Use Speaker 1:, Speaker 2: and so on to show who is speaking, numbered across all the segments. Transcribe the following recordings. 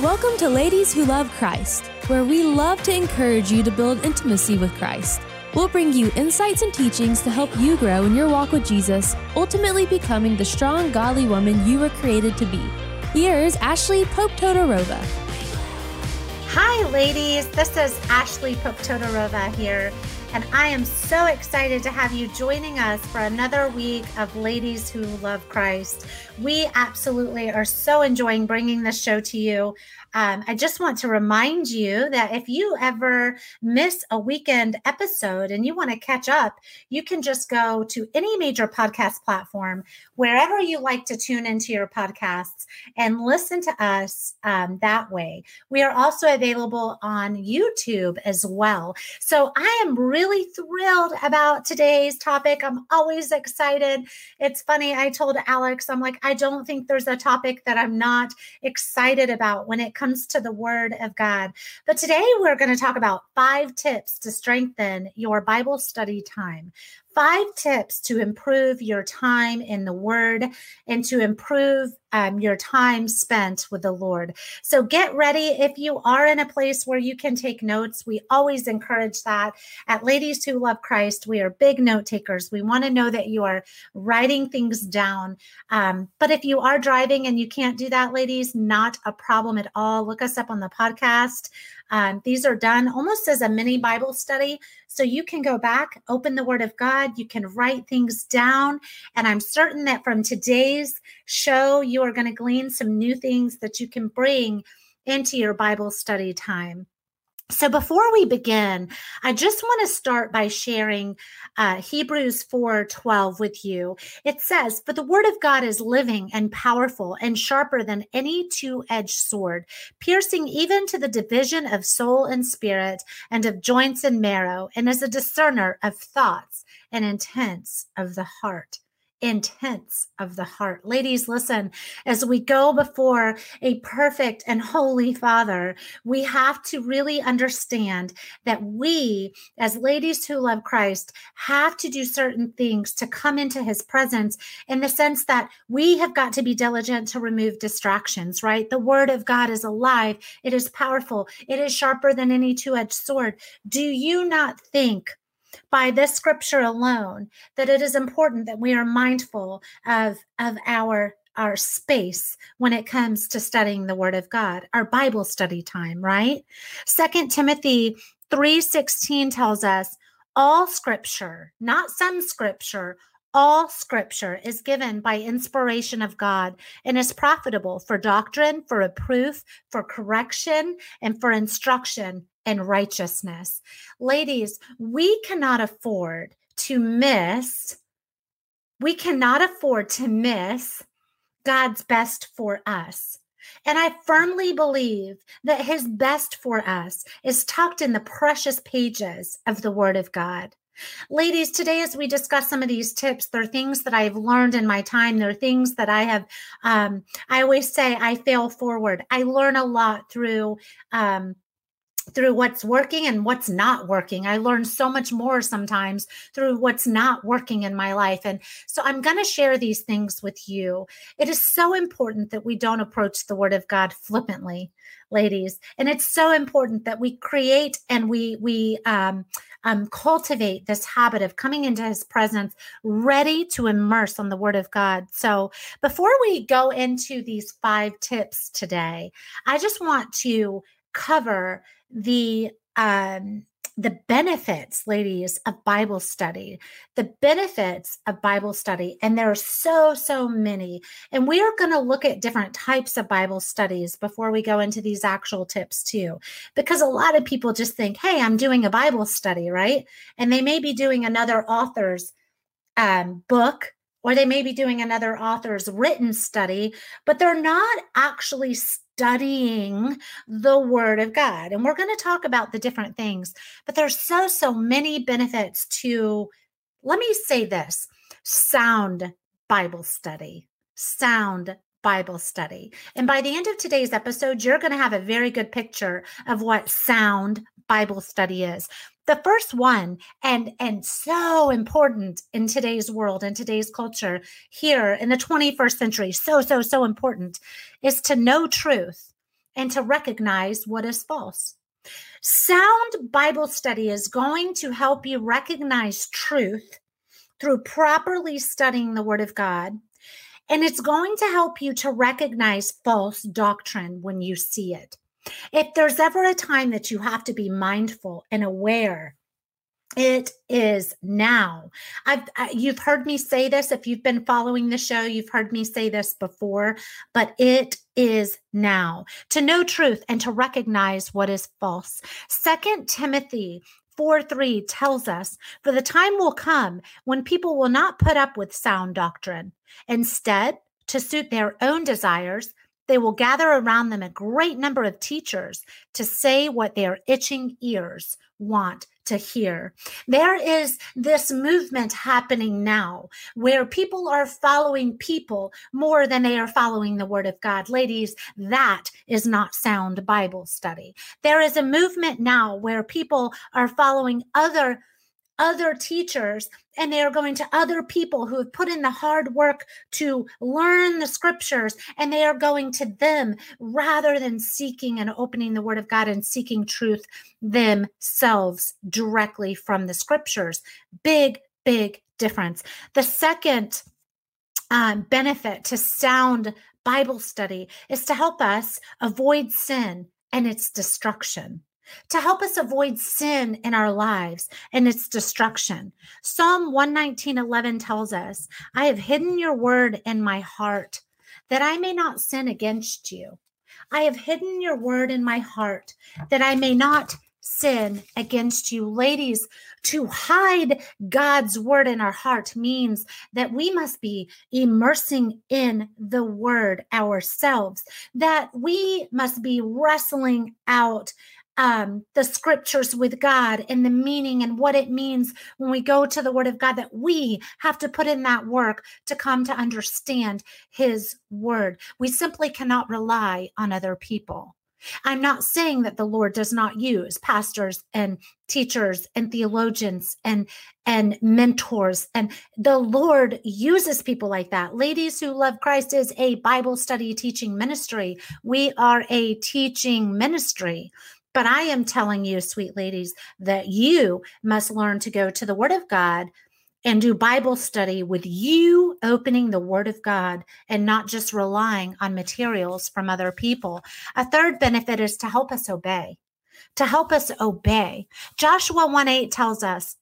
Speaker 1: Welcome to Ladies Who Love Christ, where we love to encourage you to build intimacy with Christ. We'll bring you insights and teachings to help you grow in your walk with Jesus, ultimately becoming the strong, godly woman you were created to be. Here's Ashley Pope Todorova.
Speaker 2: Hi, ladies. This is Ashley Pope Todorova here, and I am so excited to have you joining us for another week of Ladies Who Love Christ. We absolutely are so enjoying bringing this show to you. Um, I just want to remind you that if you ever miss a weekend episode and you want to catch up, you can just go to any major podcast platform, wherever you like to tune into your podcasts, and listen to us um, that way. We are also available on YouTube as well. So I am really thrilled about today's topic. I'm always excited. It's funny. I told Alex, I'm like, I don't think there's a topic that I'm not excited about when it comes to the Word of God. But today we're going to talk about five tips to strengthen your Bible study time five tips to improve your time in the Word and to improve um, your time spent with the Lord. So get ready. If you are in a place where you can take notes, we always encourage that. At Ladies Who Love Christ, we are big note takers. We want to know that you are writing things down. Um, but if you are driving and you can't do that, ladies, not a problem at all. Look us up on the podcast. Um, these are done almost as a mini Bible study. So you can go back, open the Word of God, you can write things down. And I'm certain that from today's show, you are going to glean some new things that you can bring into your Bible study time. So before we begin, I just want to start by sharing uh, Hebrews 4 12 with you. It says, But the word of God is living and powerful and sharper than any two edged sword, piercing even to the division of soul and spirit and of joints and marrow, and is a discerner of thoughts and intents of the heart intents of the heart. Ladies, listen, as we go before a perfect and holy Father, we have to really understand that we, as ladies who love Christ, have to do certain things to come into his presence in the sense that we have got to be diligent to remove distractions, right? The word of God is alive, it is powerful, it is sharper than any two edged sword. Do you not think? By this scripture alone that it is important that we are mindful of, of our our space when it comes to studying the word of god our bible study time right? Second timothy 3.16 tells us all scripture not some scripture all scripture is given by inspiration of God and is profitable for doctrine, for reproof, for correction, and for instruction in righteousness. Ladies, we cannot afford to miss, we cannot afford to miss God's best for us. And I firmly believe that his best for us is tucked in the precious pages of the Word of God. Ladies, today as we discuss some of these tips, there are things that I've learned in my time. There are things that I have, um, I always say I fail forward. I learn a lot through um, through what's working and what's not working. I learn so much more sometimes through what's not working in my life. And so I'm going to share these things with you. It is so important that we don't approach the word of God flippantly, ladies. And it's so important that we create and we, we, um, um, cultivate this habit of coming into his presence ready to immerse on the word of God. So before we go into these five tips today, I just want to cover the um the benefits ladies of bible study the benefits of bible study and there are so so many. And we are going to look at different types of bible studies before we go into these actual tips too because a lot of people just think hey i'm doing a bible study right? And they may be doing another author's um, book or they may be doing another author's written study, but they're not actually studying the Word of God. And we're going to talk about the different things, but there's so, so many benefits to, let me say this sound Bible study, sound Bible study. And by the end of today's episode, you're going to have a very good picture of what sound Bible study is the first one and and so important in today's world and today's culture here in the 21st century so so so important is to know truth and to recognize what is false. Sound Bible study is going to help you recognize truth through properly studying the Word of God. And it's going to help you to recognize false doctrine when you see it. If there's ever a time that you have to be mindful and aware it is now. I've I, you've heard me say this if you've been following the show, you've heard me say this before, but it is now to know truth and to recognize what is false. Second Timothy 4 3 tells us, For the time will come when people will not put up with sound doctrine. Instead, to suit their own desires, they will gather around them a great number of teachers to say what their itching ears want to hear. There is this movement happening now where people are following people more than they are following the word of God. Ladies, that is not sound Bible study. There is a movement now where people are following other other teachers and they are going to other people who have put in the hard work to learn the scriptures and they are going to them rather than seeking and opening the word of God and seeking truth themselves directly from the scriptures. Big, big difference. The second um, benefit to sound Bible study is to help us avoid sin and its destruction to help us avoid sin in our lives and its destruction. Psalm 119:11 tells us, "I have hidden your word in my heart that I may not sin against you. I have hidden your word in my heart that I may not sin against you." Ladies, to hide God's word in our heart means that we must be immersing in the word ourselves, that we must be wrestling out um, the scriptures with God and the meaning and what it means when we go to the Word of God, that we have to put in that work to come to understand His Word. We simply cannot rely on other people. I'm not saying that the Lord does not use pastors and teachers and theologians and and mentors and the Lord uses people like that. Ladies who love Christ is a Bible study teaching ministry. We are a teaching ministry. But I am telling you, sweet ladies, that you must learn to go to the Word of God and do Bible study with you opening the Word of God and not just relying on materials from other people. A third benefit is to help us obey. To help us obey. Joshua 1 8 tells us,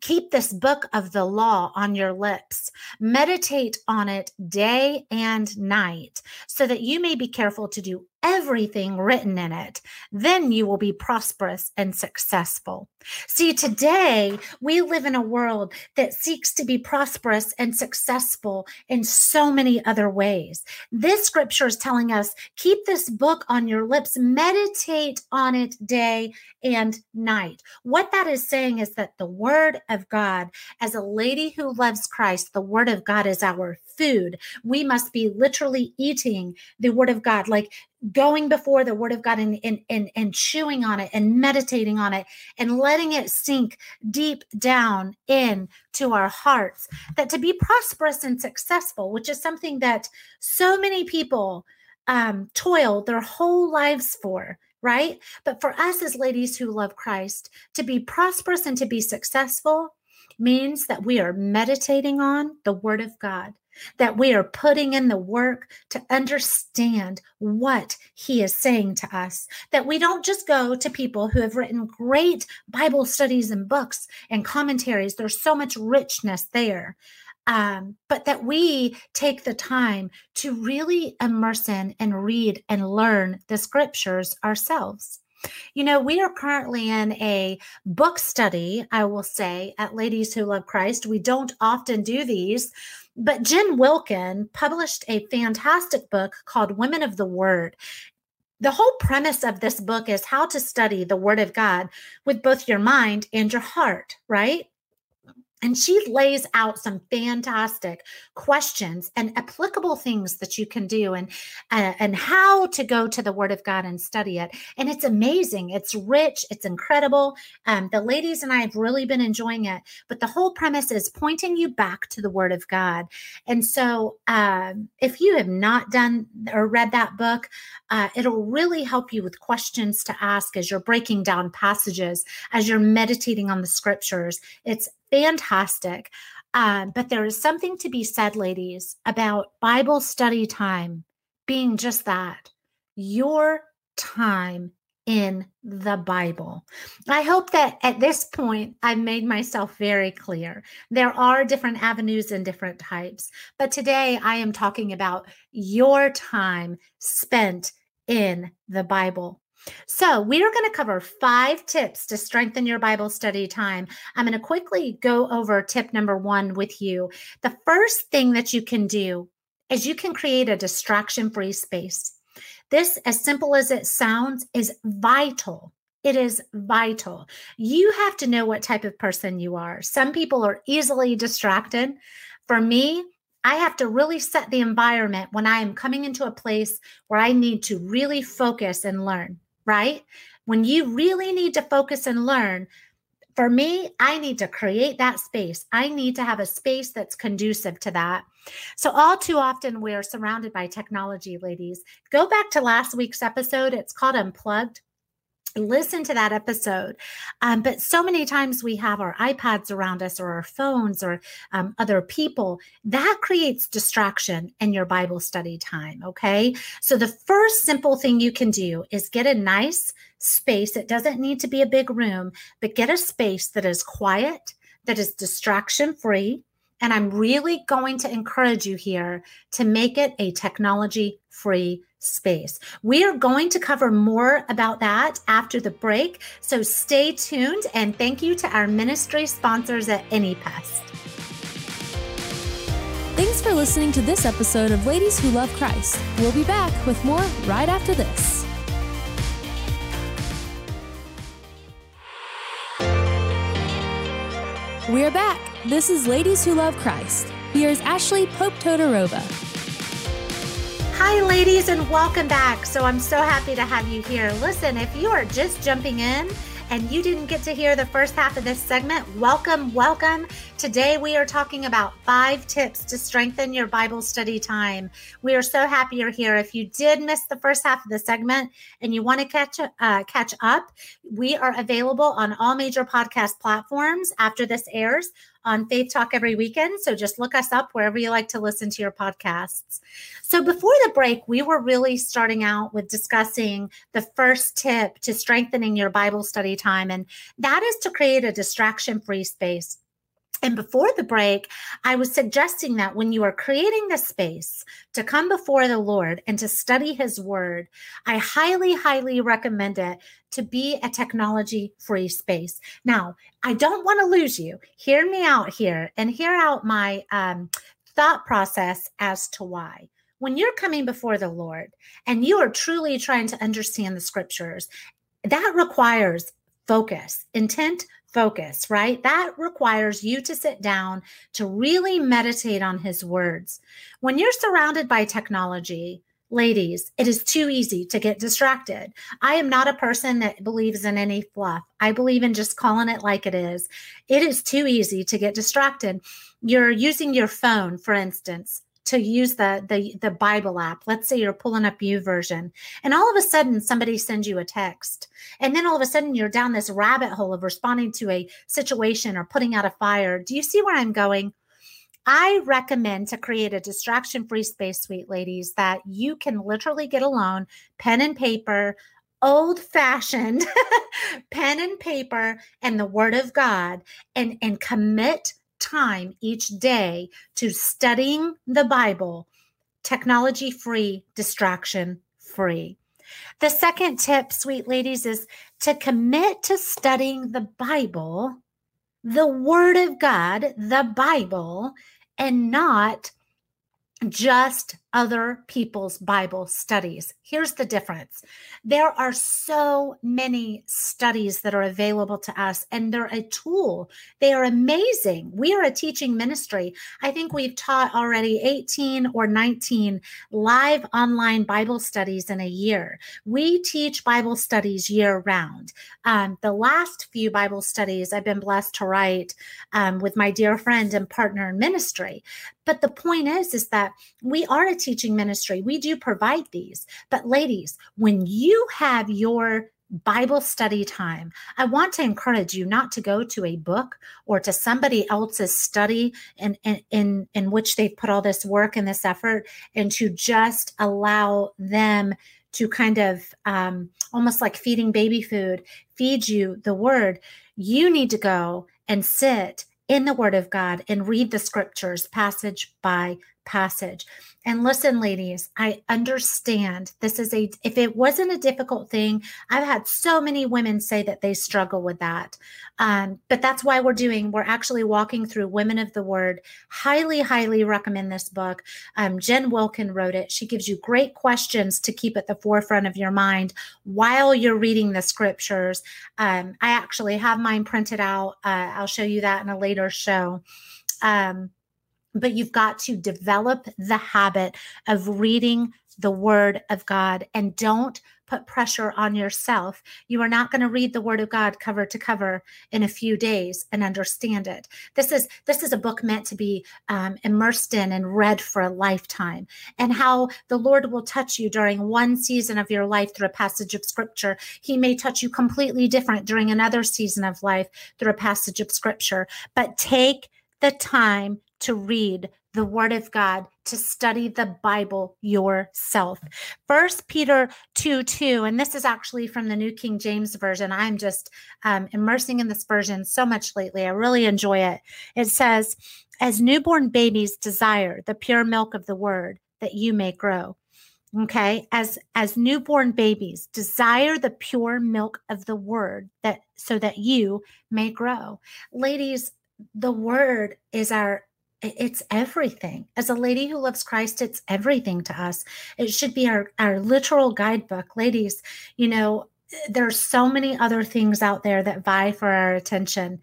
Speaker 2: Keep this book of the law on your lips. Meditate on it day and night so that you may be careful to do everything written in it. Then you will be prosperous and successful. See, today we live in a world that seeks to be prosperous and successful in so many other ways. This scripture is telling us keep this book on your lips, meditate on it day and night. What that is saying is that the word of God, as a lady who loves Christ, the word of God is our food. We must be literally eating the word of God, like going before the word of God and, and, and, and chewing on it and meditating on it and letting it sink deep down in to our hearts. That to be prosperous and successful, which is something that so many people um, toil their whole lives for right? But for us as ladies who love Christ, to be prosperous and to be successful means that we are meditating on the Word of God that we are putting in the work to understand what he is saying to us, that we don't just go to people who have written great Bible studies and books and commentaries. There's so much richness there. Um, but that we take the time to really immerse in and read and learn the scriptures ourselves. You know, we are currently in a book study, I will say, at Ladies Who Love Christ. We don't often do these, but Jen Wilkin published a fantastic book called Women of the Word. The whole premise of this book is how to study the Word of God with both your mind and your heart, right? And she lays out some fantastic questions and applicable things that you can do and uh, and how to go to the Word of God and study it. And it's amazing. It's rich. It's incredible. Um, the ladies and I have really been enjoying it. But the whole premise is pointing you back to the Word of God. And so, um, if you have not done or read that book, uh, it'll really help you with questions to ask as you're breaking down passages, as you're meditating on the Scriptures. It's fantastic. Um, but there is something to be said, ladies, about Bible study time being just that your time in the Bible. I hope that at this point I've made myself very clear. There are different avenues and different types, but today I am talking about your time spent in the Bible. So, we are going to cover five tips to strengthen your Bible study time. I'm going to quickly go over tip number one with you. The first thing that you can do is you can create a distraction free space. This, as simple as it sounds, is vital. It is vital. You have to know what type of person you are. Some people are easily distracted. For me, I have to really set the environment when I am coming into a place where I need to really focus and learn right? When you really need to focus and learn, for me, I need to create that space. I need to have a space that's conducive to that. So, all too often, we're surrounded by technology, ladies. Go back to last week's episode. It's called Unplugged listen to that episode. Um, but so many times we have our iPads around us or our phones or um, other people. That creates distraction in your Bible study time. Okay. So the first simple thing you can do is get a nice space. It doesn't need to be a big room, but get a space that is quiet, that is distraction free. And I'm really going to encourage you here to make it a technology free space. We are going to cover more about that after the break. So stay tuned and thank you to our ministry sponsors at AnyPest.
Speaker 1: Thanks for listening to this episode of Ladies Who Love Christ. We'll be back with more right after this. We're back. This is Ladies Who Love Christ. Here's Ashley Pope Todorova.
Speaker 2: Hi, ladies, and welcome back. So I'm so happy to have you here. Listen, if you are just jumping in and you didn't get to hear the first half of this segment, welcome, welcome. Today we are talking about five tips to strengthen your Bible study time. We are so happy you're here. If you did miss the first half of the segment and you want to catch uh, catch up, we are available on all major podcast platforms after this airs on Faith Talk every weekend. So just look us up wherever you like to listen to your podcasts. So before the break, we were really starting out with discussing the first tip to strengthening your Bible study time, and that is to create a distraction free space. And before the break, I was suggesting that when you are creating the space to come before the Lord and to study His Word, I highly, highly recommend it to be a technology free space. Now, I don't want to lose you. Hear me out here and hear out my um, thought process as to why. When you're coming before the Lord and you are truly trying to understand the scriptures, that requires focus, intent, focus, right? That requires you to sit down to really meditate on his words. When you're surrounded by technology, ladies, it is too easy to get distracted. I am not a person that believes in any fluff. I believe in just calling it like it is. It is too easy to get distracted. You're using your phone, for instance to use the the the Bible app. Let's say you're pulling up U YouVersion, and all of a sudden somebody sends you a text, and then all of a sudden you're down this rabbit hole of responding to a situation or putting out a fire. Do you see where I'm going? I recommend to create a distraction free space, sweet ladies, that you can literally get alone, pen and paper, old fashioned pen and paper, and the word of God, and, and commit time each day to studying the Bible, technology free, distraction free. The second tip, sweet ladies, is to commit to studying the Bible, the Word of God, the Bible, and not just other people's Bible studies. Here's the difference there are so many studies that are available to us, and they're a tool. They are amazing. We are a teaching ministry. I think we've taught already 18 or 19 live online Bible studies in a year. We teach Bible studies year round. Um, the last few Bible studies I've been blessed to write um, with my dear friend and partner in ministry. But the point is, is that we are a teaching ministry. We do provide these. But ladies, when you have your Bible study time, I want to encourage you not to go to a book or to somebody else's study in, in, in, in which they've put all this work and this effort and to just allow them to kind of um, almost like feeding baby food, feed you the word. You need to go and sit in the Word of God and read the scriptures passage by passage. And listen, ladies, I understand this is a, if it wasn't a difficult thing, I've had so many women say that they struggle with that. Um, but that's why we're doing, we're actually walking through Women of the Word. Highly, highly recommend this book. Um, Jen Wilkin wrote it. She gives you great questions to keep at the forefront of your mind while you're reading the scriptures. Um, I actually have mine printed out. Uh, I'll show you that in a later show. Um, but you've got to develop the habit of reading the word of God and don't put pressure on yourself. You are not going to read the word of God cover to cover in a few days and understand it. This is this is a book meant to be um, immersed in and read for a lifetime. And how the Lord will touch you during one season of your life through a passage of scripture. He may touch you completely different during another season of life through a passage of scripture. But take the time to read the word of God, to study the Bible yourself. First Peter 2 2, and this is actually from the New King James Version. I'm just um, immersing in this version so much lately. I really enjoy it. It says, As newborn babies desire the pure milk of the word, that you may grow. Okay, as as newborn babies desire the pure milk of the word that so that you may grow. Ladies, the word is our it's everything. As a lady who loves Christ, it's everything to us. It should be our, our literal guidebook. Ladies, you know, there's so many other things out there that vie for our attention.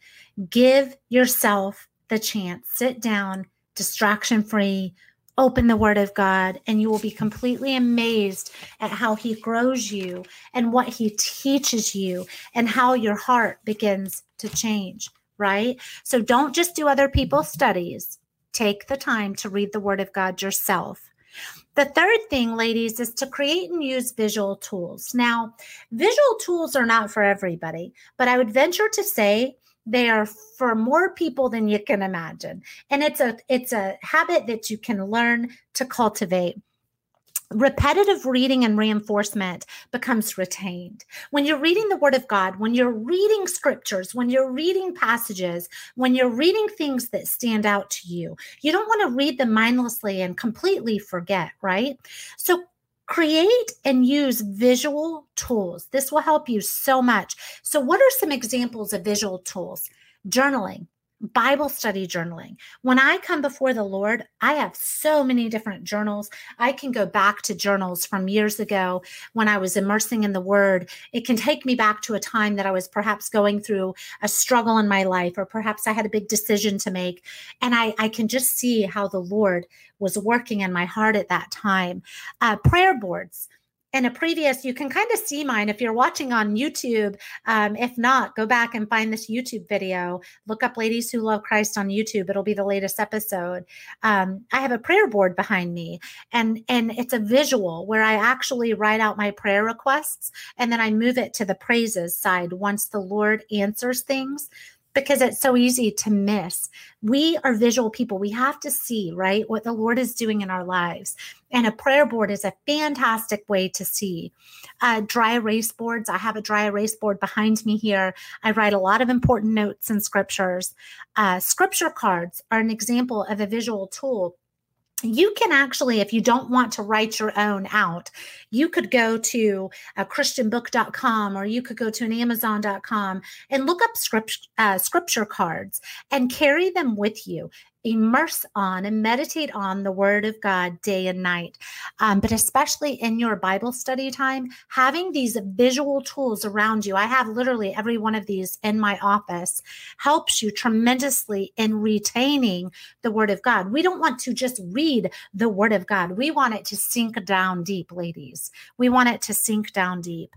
Speaker 2: Give yourself the chance. Sit down, distraction free, open the word of God, and you will be completely amazed at how he grows you and what he teaches you and how your heart begins to change, right? So don't just do other people's studies take the time to read the Word of God yourself. The third thing, ladies, is to create and use visual tools. Now, visual tools are not for everybody, but I would venture to say they are for more people than you can imagine. And it's a it's a habit that you can learn to cultivate repetitive reading and reinforcement becomes retained. When you're reading the Word of God, when you're reading scriptures, when you're reading passages, when you're reading things that stand out to you, you don't want to read them mindlessly and completely forget, right? So create and use visual tools. This will help you so much. So, what are some examples of visual tools? Journaling, Bible study journaling. When I come before the Lord, I have so many different journals. I can go back to journals from years ago when I was immersing in the Word. It can take me back to a time that I was perhaps going through a struggle in my life, or perhaps I had a big decision to make. And I, I can just see how the Lord was working in my heart at that time. Uh, prayer boards in a previous, you can kind of see mine if you're watching on YouTube. Um, if not, go back and find this YouTube video. Look up Ladies Who Love Christ on YouTube. It'll be the latest episode. Um, I have a prayer board behind me, and and it's a visual where I actually write out my prayer requests, and then I move it to the praises side once the Lord answers things because it's so easy to miss. We are visual people. We have to see, right, what the Lord is doing in our lives. And a prayer board is a fantastic way to see. Uh, dry erase boards. I have a dry erase board behind me here. I write a lot of important notes and scriptures. Uh, scripture cards are an example of a visual tool you can actually, if you don't want to write your own out, you could go to a christianbook.com or you could go to an amazon.com and look up script, uh, scripture cards and carry them with you immerse on and meditate on the Word of God day and night. Um, but especially in your Bible study time, having these visual tools around you, I have literally every one of these in my office, helps you tremendously in retaining the Word of God. We don't want to just read the Word of God, we want it to sink down deep, ladies. We want it to sink down deep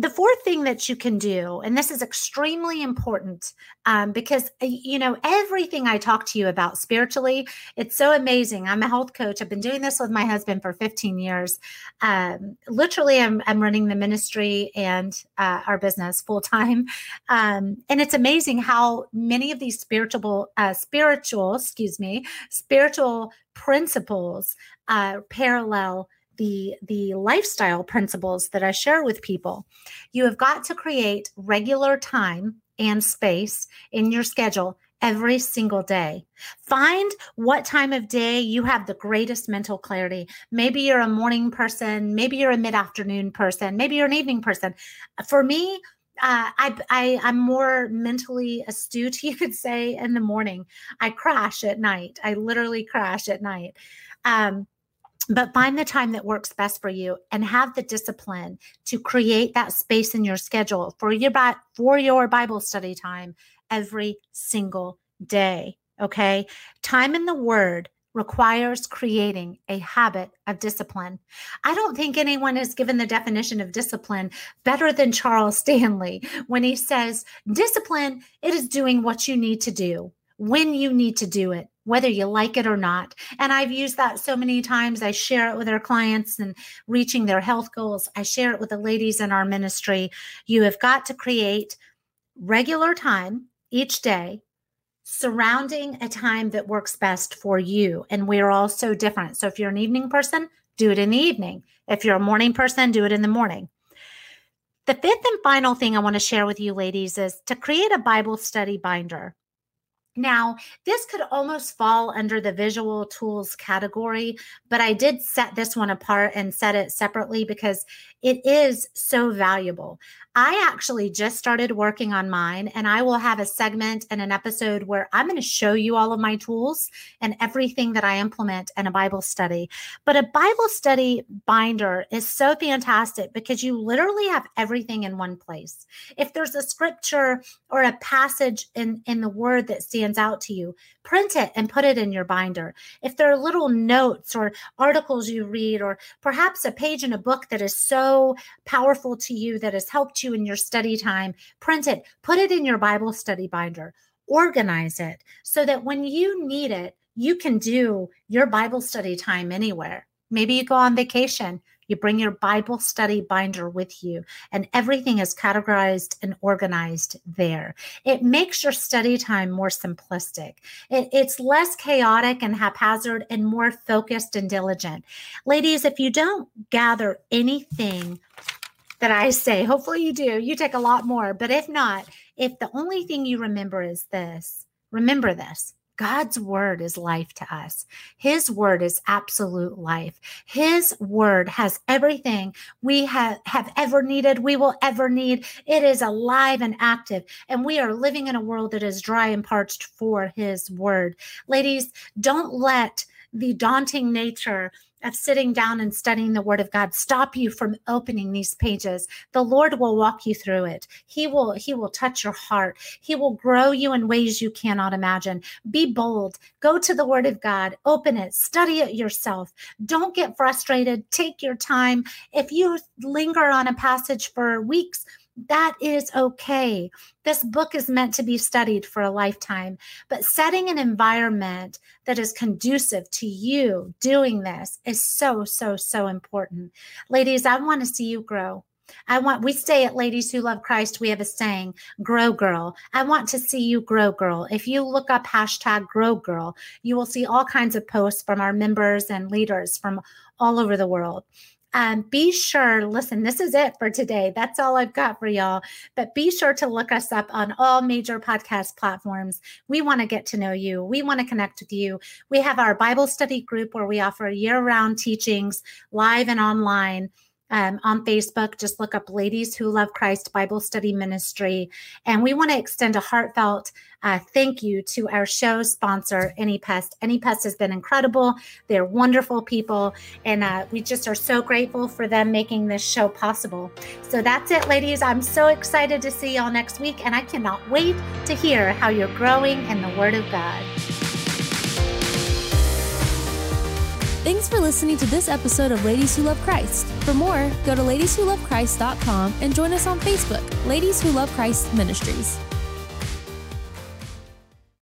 Speaker 2: the fourth thing that you can do, and this is extremely important um, because, uh, you know, everything I talk to you about spiritually, it's so amazing. I'm a health coach. I've been doing this with my husband for 15 years. Um, literally, I'm, I'm running the ministry and uh, our business full time. Um, and it's amazing how many of these spiritual, uh, spiritual, excuse me, spiritual principles uh, parallel the the lifestyle principles that I share with people. You have got to create regular time and space in your schedule every single day. Find what time of day you have the greatest mental clarity. Maybe you're a morning person, maybe you're a mid-afternoon person, maybe you're an evening person. For me, uh, I, I I'm more mentally astute, you could say, in the morning. I crash at night. I literally crash at night. Um, but find the time that works best for you and have the discipline to create that space in your schedule for your for your bible study time every single day okay time in the word requires creating a habit of discipline. I don't think anyone has given the definition of discipline better than Charles Stanley when he says, discipline, it is doing what you need to do when you need to do it whether you like it or not. And I've used that so many times. I share it with our clients and reaching their health goals. I share it with the ladies in our ministry. You have got to create regular time each day surrounding a time that works best for you. And we're all so different. So if you're an evening person, do it in the evening. If you're a morning person, do it in the morning. The fifth and final thing I want to share with you, ladies, is to create a Bible study binder. Now, this could almost fall under the visual tools category, but I did set this one apart and set it separately because it is so valuable. I actually just started working on mine, and I will have a segment and an episode where I'm going to show you all of my tools and everything that I implement in a Bible study. But a Bible study binder is so fantastic because you literally have everything in one place. If there's a scripture or a passage in, in the word that stands out to you, print it and put it in your binder. If there are little notes or articles you read, or perhaps a page in a book that is so powerful to you that has helped you in your study time, print it, put it in your Bible study binder, organize it so that when you need it, you can do your Bible study time anywhere. Maybe you go on vacation, you bring your Bible study binder with you, and everything is categorized and organized there. It makes your study time more simplistic. It, it's less chaotic and haphazard and more focused and diligent. Ladies, if you don't gather anything that I say, hopefully you do, you take a lot more. But if not, if the only thing you remember is this, remember this God's word is life to us. His word is absolute life. His word has everything we have, have ever needed, we will ever need. It is alive and active. And we are living in a world that is dry and parched for his word. Ladies, don't let the daunting nature of sitting down and studying the word of god stop you from opening these pages. The lord will walk you through it. He will he will touch your heart. He will grow you in ways you cannot imagine. Be bold. Go to the word of god. Open it. Study it yourself. Don't get frustrated. Take your time. If you linger on a passage for weeks that is okay. This book is meant to be studied for a lifetime, but setting an environment that is conducive to you doing this is so, so, so important. Ladies, I want to see you grow. I want, we stay at Ladies Who Love Christ. We have a saying, grow girl. I want to see you grow girl. If you look up hashtag grow girl, you will see all kinds of posts from our members and leaders from all over the world. Um, be sure, listen, this is it for today. That's all I've got for y'all. But be sure to look us up on all major podcast platforms. We want to get to know you, we want to connect with you. We have our Bible study group where we offer year round teachings live and online. Um, on Facebook. Just look up Ladies Who Love Christ Bible Study Ministry. And we want to extend a heartfelt uh, thank you to our show sponsor, AnyPest. AnyPest has been incredible. They're wonderful people. And uh, we just are so grateful for them making this show possible. So that's it, ladies. I'm so excited to see y'all next week. And I cannot wait to hear how you're growing in the Word of God.
Speaker 1: Thanks for listening to this episode of Ladies Who Love Christ. For more, go to ladieswholovechrist.com and join us on Facebook, Ladies Who Love Christ Ministries.